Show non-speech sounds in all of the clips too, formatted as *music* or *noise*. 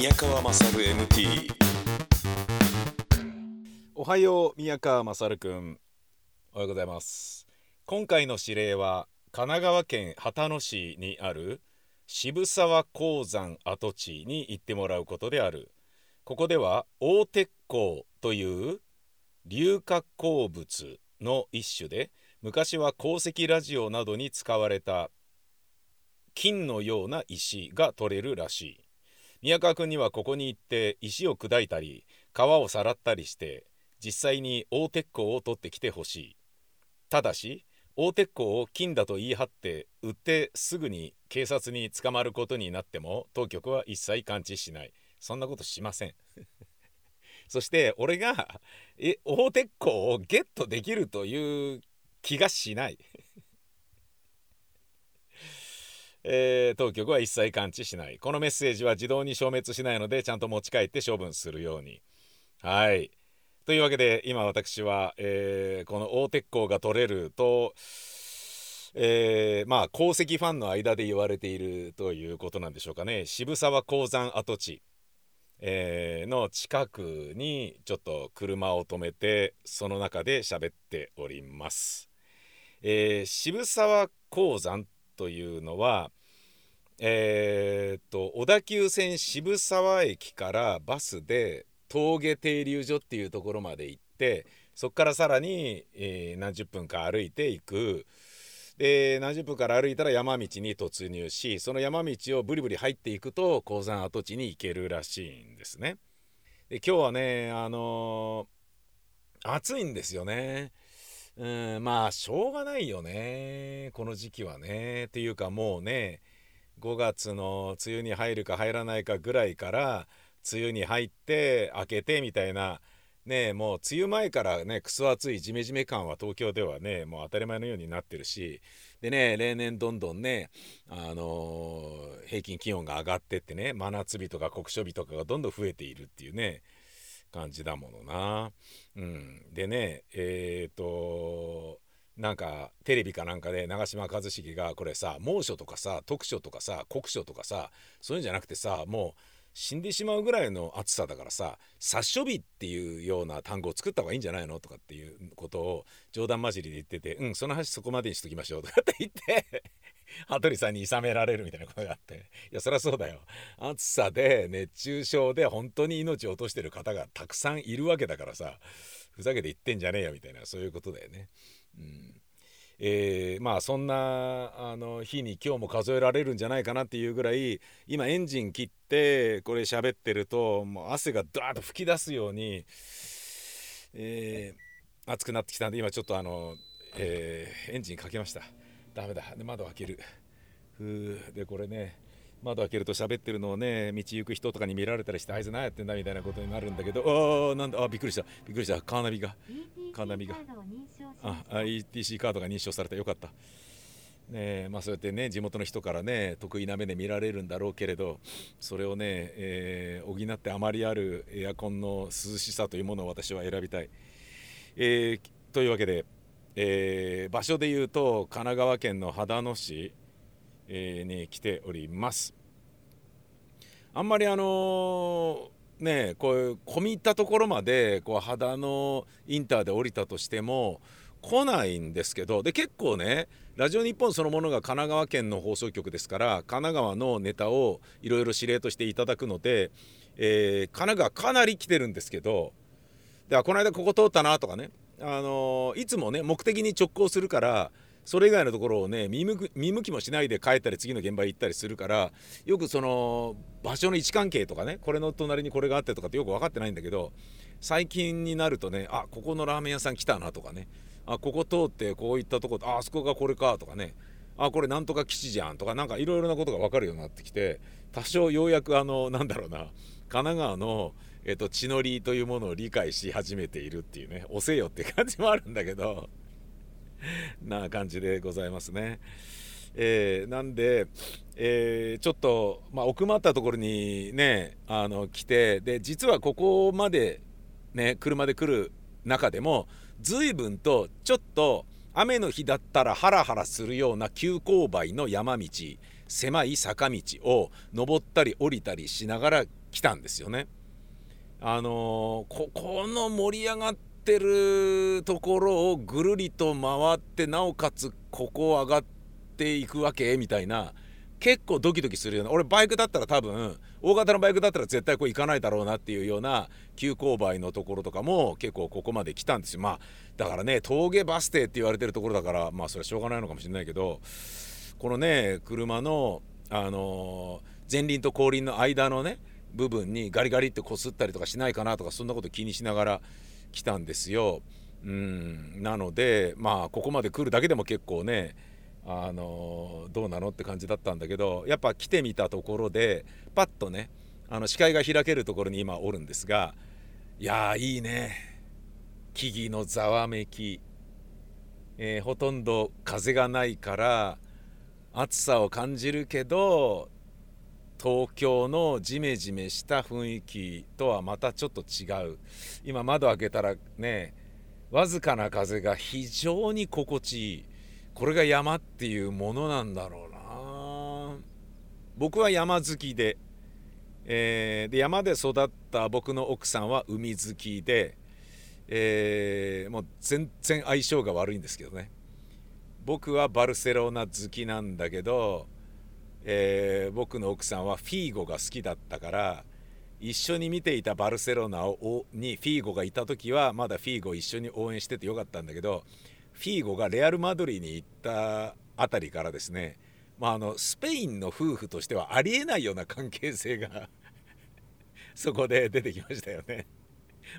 宮川勝 MT おはよう宮川勝くん。おはようございます。今回の指令は神奈川県秦野市にある渋沢鉱山跡地に行ってもらうことである。ここでは大鉄鋼という硫化鉱物の一種で昔は鉱石ラジオなどに使われた金のような石が取れるらしい。宮川君にはここに行って石を砕いたり川をさらったりして実際に大鉄鋼を取ってきてほしい。ただし大鉄鋼を金だと言い張って売ってすぐに警察に捕まることになっても当局は一切感知しない。そんなことしません。*laughs* そして俺がえ大鉄鋼をゲットできるという気がしない。えー、当局は一切感知しない。このメッセージは自動に消滅しないのでちゃんと持ち帰って処分するように。はい。というわけで今私は、えー、この大鉄鋼が取れると、えー、まあ鉱石ファンの間で言われているということなんでしょうかね。渋沢鉱山跡地、えー、の近くにちょっと車を止めてその中で喋っております。えー、渋沢鉱山というのはえー、っと小田急線渋沢駅からバスで峠停留所っていうところまで行ってそこからさらに、えー、何十分か歩いていくで何十分から歩いたら山道に突入しその山道をブリブリ入っていくと鉱山跡地に行けるらしいんですね。で今日はねあのー、暑いんですよね。うんまあしょうがないよねこの時期はねっていうかもうね5月の梅雨に入るか入らないかぐらいから梅雨に入って明けてみたいなねもう梅雨前からねクソ暑いジメジメ感は東京ではねもう当たり前のようになってるしでね例年どんどんねあのー、平均気温が上がってってね真夏日とか酷暑日とかがどんどん増えているっていうね感じだものな。うん、でねえっ、となんかテレビかなんかで長嶋一茂がこれさ猛暑とかさ特暑とかさ酷暑とかさそういうんじゃなくてさもう死んでしまうぐらいの暑さだからさ殺処日っていうような単語を作った方がいいんじゃないのとかっていうことを冗談交じりで言っててうんその話そこまでにしときましょうとかって言って *laughs* 羽鳥さんに諌められるみたいなことがあっていやそりゃそうだよ暑さで熱中症で本当に命を落としてる方がたくさんいるわけだからさふざけて言ってんじゃねえよみたいなそういうことだよね。えー、まあそんなあの日に今日も数えられるんじゃないかなっていうぐらい今エンジン切ってこれ喋ってるともう汗がダーッと噴き出すように、えー、暑くなってきたんで今ちょっとあの、えー、エンジンかけました。ダメだ。で窓開ける。ふー。でこれね窓開けると喋ってるのをね道行く人とかに見られたりしてあいつ何やってんだみたいなことになるんだけどああなんだあびっくりした。びっくりした。カーナビが。カーナビが。あ ETC カードが認証された。よかった。ねまあ、そうやってね地元の人からね得意な目で見られるんだろうけれどそれをね、えー、補ってあまりあるエアコンの涼しさというものを私は選びたい。えー、というわけで、えー、場所で言うと神奈川県の秦野市、えに来ております。あんまりあのねこういう込み入ったところまでこう秦野インターで降りたとしても来ないんですけどで結構ねラジオ日本そのものが神奈川県の放送局ですから神奈川のネタをいろいろ指令としていただくので、えー、神奈川かなり来てるんですけどではこの間ここ通ったなとかね、あのー、いつもね目的に直行するからそれ以外のところをね見向見向きもしないで帰ったり次の現場行ったりするからよくその場所の位置関係とかねこれの隣にこれがあってとかってよく分かってないんだけど最近になるとねあここのラーメン屋さん来たなとかねあここ通ってこういったとこああそこがこれかとかねあこれなんとか基地じゃんとかなんかいろいろなことが分かるようになってきて多少ようやくあのなんだろうな神奈川の、えっと、地の利というものを理解し始めているっていうね押せよって感じもあるんだけど。*laughs* な感じでございますね。えー、なんで、えー、ちょっと、まあ、奥まったところにねあの来てで実はここまでね車で来る中でも随分とちょっと雨の日だったらハラハラするような急勾配の山道狭い坂道を登ったり降りたりしながら来たんですよね。あのここの盛り上がってるところをぐるりと回ってなおかつここを上がっていくわけみたいな。結構ドキドキするような俺バイクだったら多分大型のバイクだったら絶対こう行かないだろうなっていうような急勾配のところとかも結構ここまで来たんですよ。まあだからね峠バス停って言われてるところだからまあそれはしょうがないのかもしれないけどこのね車のあの前輪と後輪の間のね部分にガリガリってこすったりとかしないかなとかそんなこと気にしながら来たんですよ。うん。なのでまあここまで来るだけでも結構ねあのどうなのって感じだったんだけどやっぱ来てみたところでパッとねあの視界が開けるところに今おるんですがいやーいいね。木々のざわめき、えー、ほとんど風がないから暑さを感じるけど東京のジメジメした雰囲気とはまたちょっと違う。今窓開けたらねわずかな風が非常に心地いい。これが山っていうものなんだろうな。僕は山好きで,、えー、で山で育った僕の奥さんは海好きで、えー、もう全然相性が悪いんですけどね。僕はバルセロナ好きなんだけど、えー、僕の奥さんはフィーゴが好きだったから一緒に見ていたバルセロナをにフィーゴがいた時はまだフィーゴ一緒に応援しててよかったんだけどフィーゴがレアル・マドリーに行ったあたりからですね、まあ、あのスペインの夫婦としてはありえないような関係性が *laughs* そこで出てきましたよね。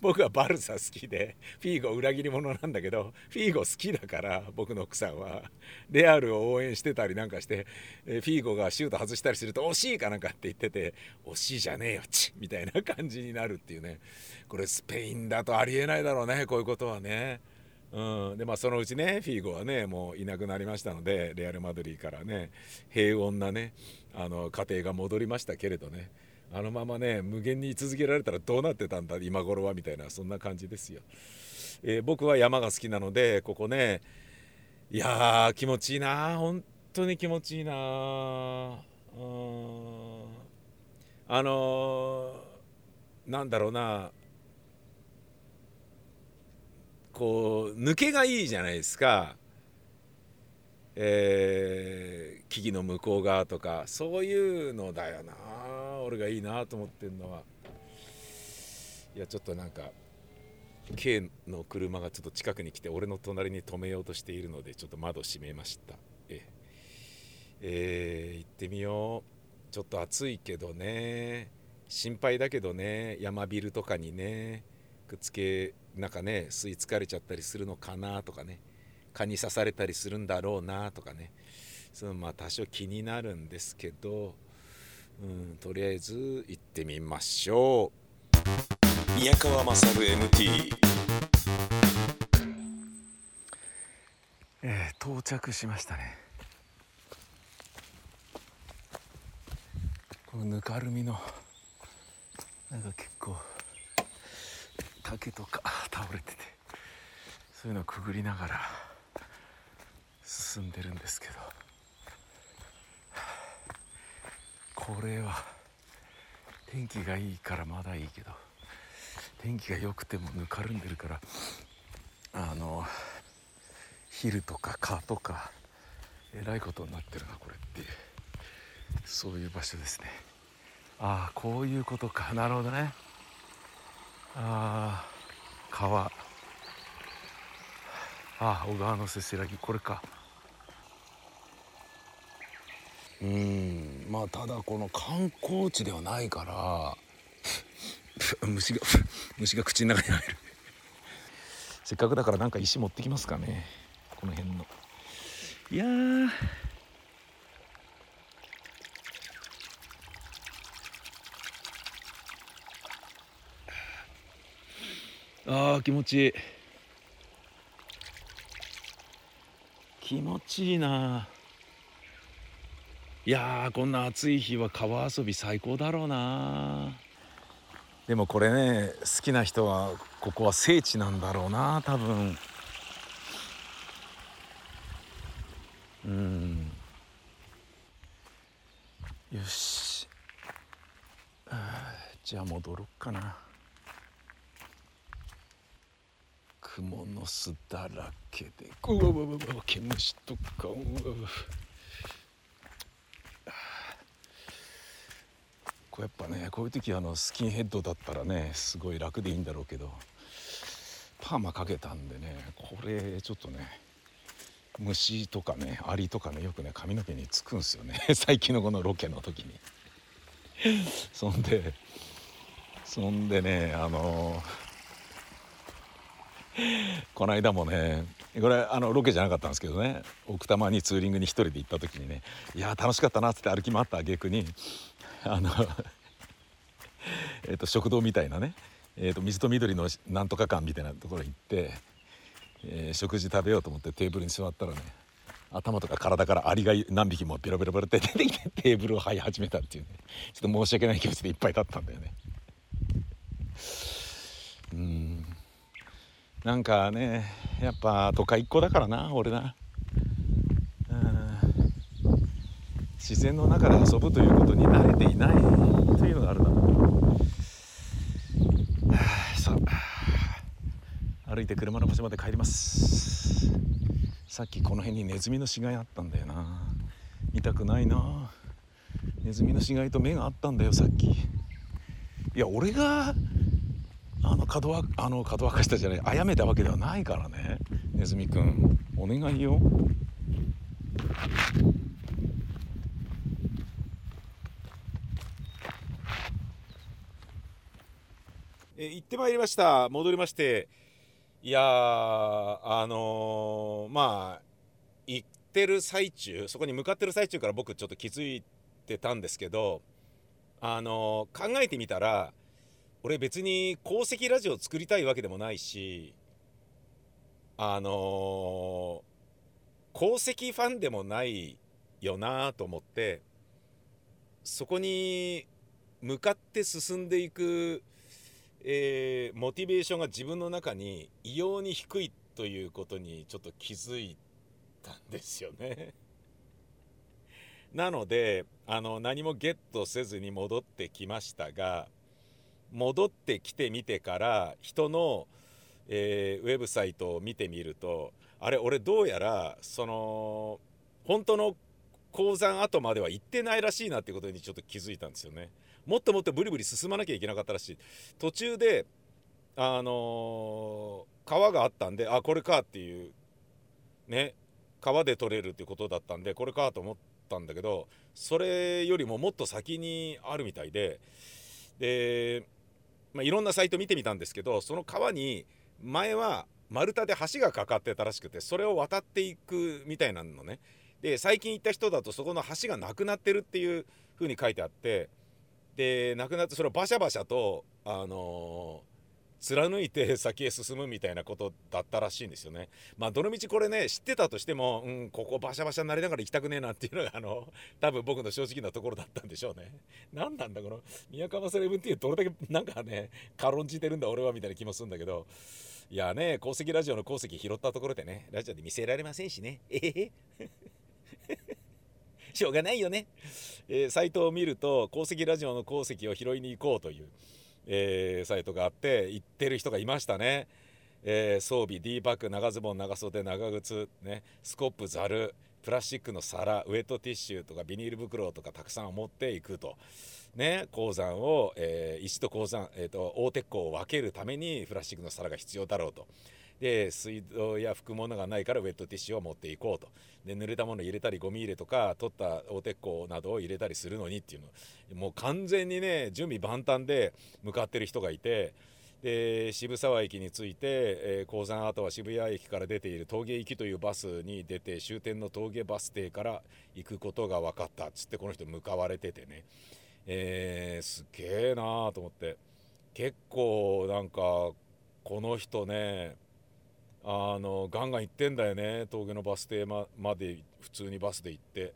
僕はバルサ好きでフィーゴ裏切り者なんだけどフィーゴ好きだから僕の奥さんは。レアルを応援してたりなんかしてフィーゴがシュート外したりすると惜しいかなんかって言ってて惜しいじゃねえよちみたいな感じになるっていうね。これスペインだとありえないだろうねこういうことはね。うん、でまあそのうちねフィーゴはねもういなくなりましたのでレアル・マドリーからね平穏なねあの家庭が戻りましたけれどね。あのままね無限に居続けられたらどうなってたんだ今頃はみたいなそんな感じですよ、えー、僕は山が好きなのでここねいや気持ちいいな本当に気持ちいいな。あのー、なんだろうな。こう抜けがいいじゃないですか、えー、木々の向こう側とかそういうのだよな。俺がいいなと思ってるのは。いやちょっとなんか K の車がちょっと近くに来て俺の隣に止めようとしているのでちょっと窓閉めました。ええ。ー、行ってみよう。ちょっと暑いけどね。心配だけどね。山ビルとかにね。くっつけなんかね吸い疲れちゃったりするのかなとかね。蚊に刺されたりするんだろうなとかね。そのまあ多少気になるんですけど、うん、とりあえず行ってみましょう。宮川勝 MT えー、到着しましたね。このぬかるみのなんか結構竹とか *laughs* 倒れててそういうのをくぐりながら進んでるんですけどこれは。天気がいいからまだいいけど。天気が良くてもぬかるんでるから。あの昼とか蚊とかえらいことになってるなこれっていう。そういう場所ですね。ああこういうことか。なるほどね。ああ川。ああ小川のせせらぎ。これか。うん。まあただこの観光地ではないから *laughs* 虫が *laughs* 虫が口の中に入る。せっかくだからなんか石持ってきますかね。この辺の。いやあー気持ちいい。気持ちいいないやこんな暑い日は川遊び最高だろうな。でもこれね好きな人はここは聖地なんだろうな多分。うん。よし。じゃあ戻ろっかな。蜘蛛の巣だらけで。うわうわうわ毛虫とか。うわ。こうやっぱねこういう時あのスキンヘッドだったらねすごい楽でいいんだろうけどパーマかけたんでねこれちょっとね虫とかねアリとかねよくね髪の毛につくんすよね。*laughs* 最近のこのロケの時に。そんでそんでねあのこの間もねこれあのロケじゃなかったんですけどね奥多摩にツーリングに一人で行った時にねいや楽しかったなっつって歩き回った挙句にあの *laughs* えと食堂みたいなね、えー、と水と緑のなんとか館みたいなところ行って、えー、食事食べようと思ってテーブルに座ったらね頭とか体からアリが何匹もベロベロベロって出てきてテーブルを這い始めたっていうね。ちょっと申し訳ない気持ちでいっぱいだったんだよね。うん。なんかねやっぱ都会っ子だからな俺な、うん、自然の中で遊ぶということに慣れていない。というのがあるだろう、はあ、さあ。歩いて車の場所まで帰ります。さっきこの辺にネズミの死骸あったんだよな。見たくないな。ネズミの死骸と目があったんだよさっき。いや俺があの角はあの角沸かしたじゃない。あやめたわけではないからね。ネズミくんお願いよ。え行ってまいりました。戻りまして。いやあのー、まあ行ってる最中そこに向かってる最中から僕ちょっと気づいてたんですけどあのー、考えてみたら俺別に鉱石ラジオ作りたいわけでもないしあのー、鉱石ファンでもないよなと思ってそこに向かって進んでいく、えー、モチベーションが自分の中に異様に低いということにちょっと気づいたんですよね。*laughs* なのであの何もゲットせずに戻ってきましたが戻ってきてみてから人の、えー、ウェブサイトを見てみるとあれ俺どうやらその本当の鉱山跡までは行ってないらしいなってことにちょっと気づいたんですよね。もっともっとブリブリ進まなきゃいけなかったらしい。途中であのー、川があったんであこれかっていうね川で取れるっていうことだったんでこれかと思ったんだけどそれよりももっと先にあるみたいででまあ、いろんなサイト見てみたんですけどその川に前は丸太で橋がかかってたらしくてそれを渡っていくみたいなのねで最近行った人だとそこの橋がなくなってるっていう風に書いてあってでなくなってそれをバシャバシャとあの貫いて先へ進むみたいなことだったらしいんですよね。まあどのみちこれね知ってたとしても、うん、ここバシャバシャになりながら行きたくねえなっていうのがあの *laughs* 多分僕の正直なところだったんでしょうね。何なんだこの宮川セレブンティーどれだけなんかね軽んじてるんだ俺はみたいな気もするんだけどいやね鉱石ラジオの鉱石拾ったところでねラジオで見せられませんしね。えへへしょうがないよね、えー、サイトを見ると鉱石ラジオの鉱石を拾いに行こうというえー、サイトがあって行ってる人がいましたね、えー、装備 D バッグ長ズボン長袖長靴、ね、スコップざるプラスチックの皿ウエットティッシュとかビニール袋とかたくさん持っていくと。ね、鉱山を、えー、石と鉱山、えーと、大鉄鋼を分けるためにプラスチックの皿が必要だろうと。で水道や拭くものがないからウェットティッシュを持っていこうと。で濡れたもの入れたりゴミ入れとか取った大鉄鋼などを入れたりするのにっていうの。もう完全にね準備万端で向かってる人がいてで渋沢駅に着いて、え、鉱山跡は渋谷駅から出ている峠行きというバスに出て終点の峠バス停から行くことが分かったっつってこの人向かわれててね、えー、すげえなーと思って。結構なんかこの人ねあのガンガン行ってんだよね。峠のバス停まで普通にバスで行って。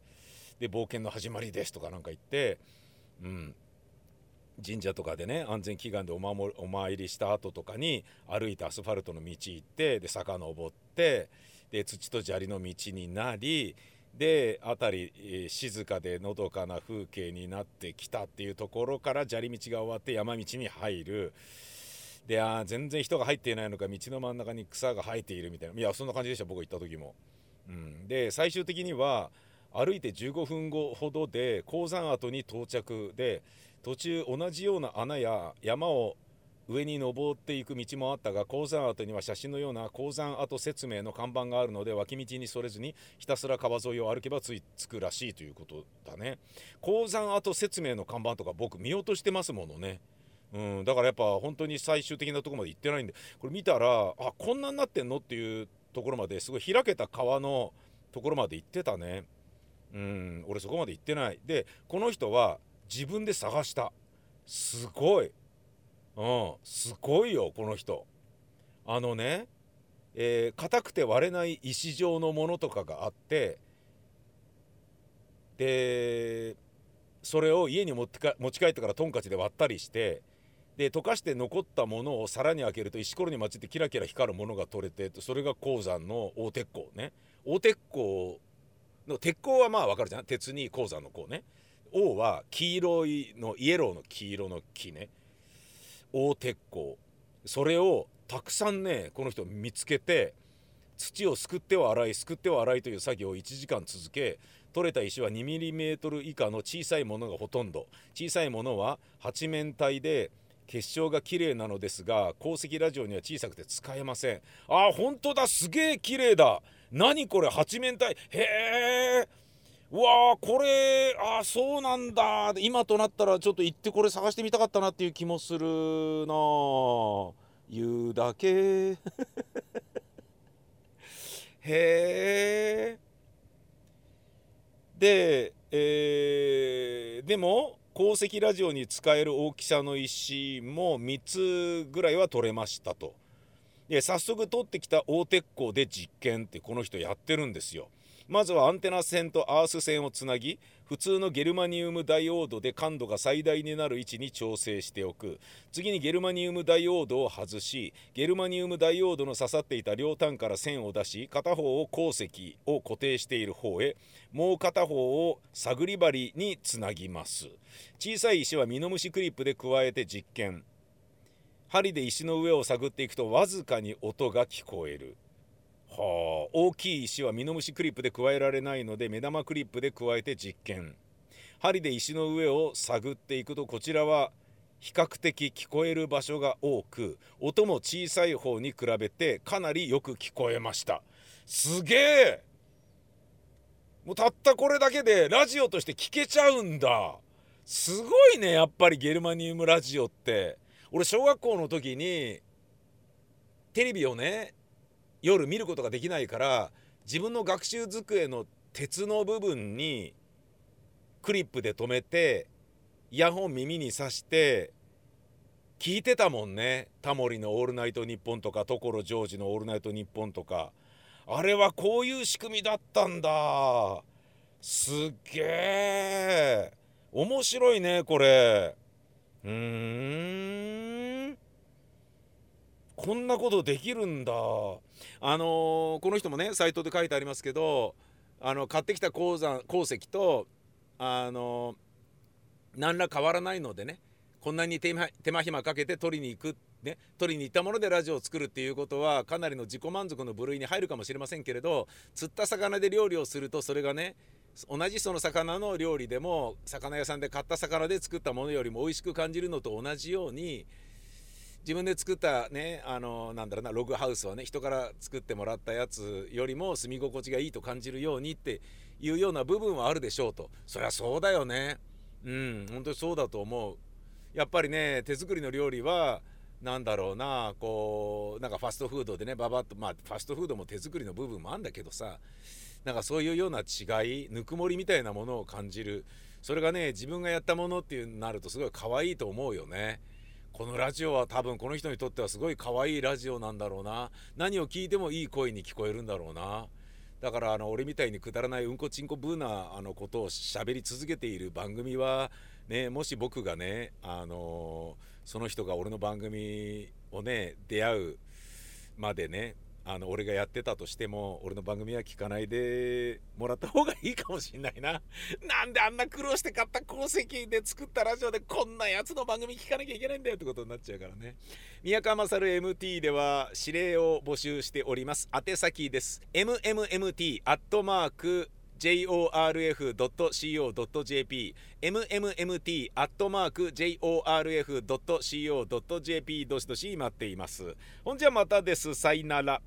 で冒険の始まりですとかなんか言って、うん、神社とかでね安全祈願でお守お参りした後とかに歩いてアスファルトの道行ってで坂登ってで土と砂利の道になりで辺り静かでのどかな風景になってきたっていうところから砂利道が終わって山道に入る。であ全然人が入っていないのか道の真ん中に草が生えているみたいな。いやそんな感じでした僕行った時も。うん、で最終的には歩いて15分後ほどで鉱山跡に到着で途中同じような穴や山を上に登っていく道もあったが鉱山跡には写真のような鉱山跡説明の看板があるので脇道にそれずにひたすら川沿いを歩けばついつくらしいということだね。鉱山跡説明の看板とか僕見落としてますものね。うん、だからやっぱ本当に最終的なとこまで行ってないんでこれ見たらあこんなになってんのっていうところまですごい開けた川のところまで行ってたね。うん俺そこまで行ってない。でこの人は自分で探した。すごい。うんすごいよこの人。あのねえー、硬くて割れない石状のものとかがあってでそれを家に持ってか持ち帰ってからトンカチで割ったりしてで溶かして残ったものを皿に開けると石ころに混じってキラキラ光るものが取れてそれが鉱山の大鉄鋼ね。大鉄鋼の鉄鋼はまあわかるじゃん。鉄に鉱山の鋼ね。王は黄色いのイエローの黄色の木ね。大鉄鋼。それをたくさんねこの人見つけて土をすくっては洗いすくっては洗いという作業を1時間続け取れた石は 2mm 以下の小さいものがほとんど。小さいものは八面体で結晶が綺麗なのですが鉱石ラジオには小さくて使えません。あ本当だすげえ綺麗だ。何これ八面体。へえ。うわーこれあそうなんだ。今となったらちょっと行ってこれ探してみたかったなっていう気もするな。言うだけ。*laughs* へえ。で、えー、でも鉱石ラジオに使える大きさの石も3つぐらいは取れましたと。で早速取ってきた大鉄鋼で実験ってこの人やってるんですよ。まずはアンテナ線とアース線をつなぎ普通のゲルマニウムダイオードで感度が最大になる位置に調整しておく。次にゲルマニウムダイオードを外しゲルマニウムダイオードの刺さっていた両端から線を出し片方を鉱石を固定している方へもう片方を探り針につなぎます。小さい石はミノムシクリップで加えて実験。針で石の上を探っていくとわずかに音が聞こえる。はあ大きい石はミノムシクリップで加えられないので目玉クリップで加えて実験。針で石の上を探っていくとこちらは比較的聞こえる場所が多く音も小さい方に比べてかなりよく聞こえました。すげえ。もうたったこれだけでラジオとして聞けちゃうんだ。すごいねやっぱりゲルマニウムラジオって。俺小学校の時にテレビをね夜見ることができないから自分の学習机の鉄の部分にクリップで留めてイヤホン耳に挿して聞いてたもんね。タモリの「オールナイトニッポン」とか所ジョージの「オールナイトニッポン」とか。あれはこういう仕組みだったんだ。すっげえ面白いねこれ。うーん。こんなことできるんだ。あのー、この人もねサイトで書いてありますけどあの買ってきた鉱山鉱石とあのー、何ら変わらないのでねこんなに手間暇かけて取りに行く、ね、取りに行ったものでラジオを作るっていうことはかなりの自己満足の部類に入るかもしれませんけれど釣った魚で料理をするとそれがね同じその魚の料理でも魚屋さんで買った魚で作ったものよりも美味しく感じるのと同じように自分で作ったねあのなんだろうなログハウスはね人から作ってもらったやつよりも住み心地がいいと感じるようにっていうような部分はあるでしょうと。そりゃそうだよね。うん本当にそうだと思う。やっぱりね手作りの料理はなんだろうなこうなんかファストフードでねババッとまあファストフードも手作りの部分もあんだけどさなんかそういうような違いぬくもりみたいなものを感じる。それがね自分がやったものっていうなるとすごい可愛いと思うよね。このラジオは多分この人にとってはすごい可愛いラジオなんだろうな。何を聞いてもいい声に聞こえるんだろうな。だからあの俺みたいにくだらないうんこちんこブーなあのことを喋り続けている番組はねもし僕がねあのその人が俺の番組をね出会うまでねあの俺がやってたとしても俺の番組は聞かないでもらった方がいいかもしんないな。*laughs* なんであんな苦労して買った鉱石で作ったラジオでこんなやつの番組聞かなきゃいけないんだよってことになっちゃうからね。宮川勝 MT では指令を募集しております。宛先です。MMMT アットマーク jorf.co.jp mmmt.jorf.co.jp どしどし待っています。ほんじゃまたです。さいなら。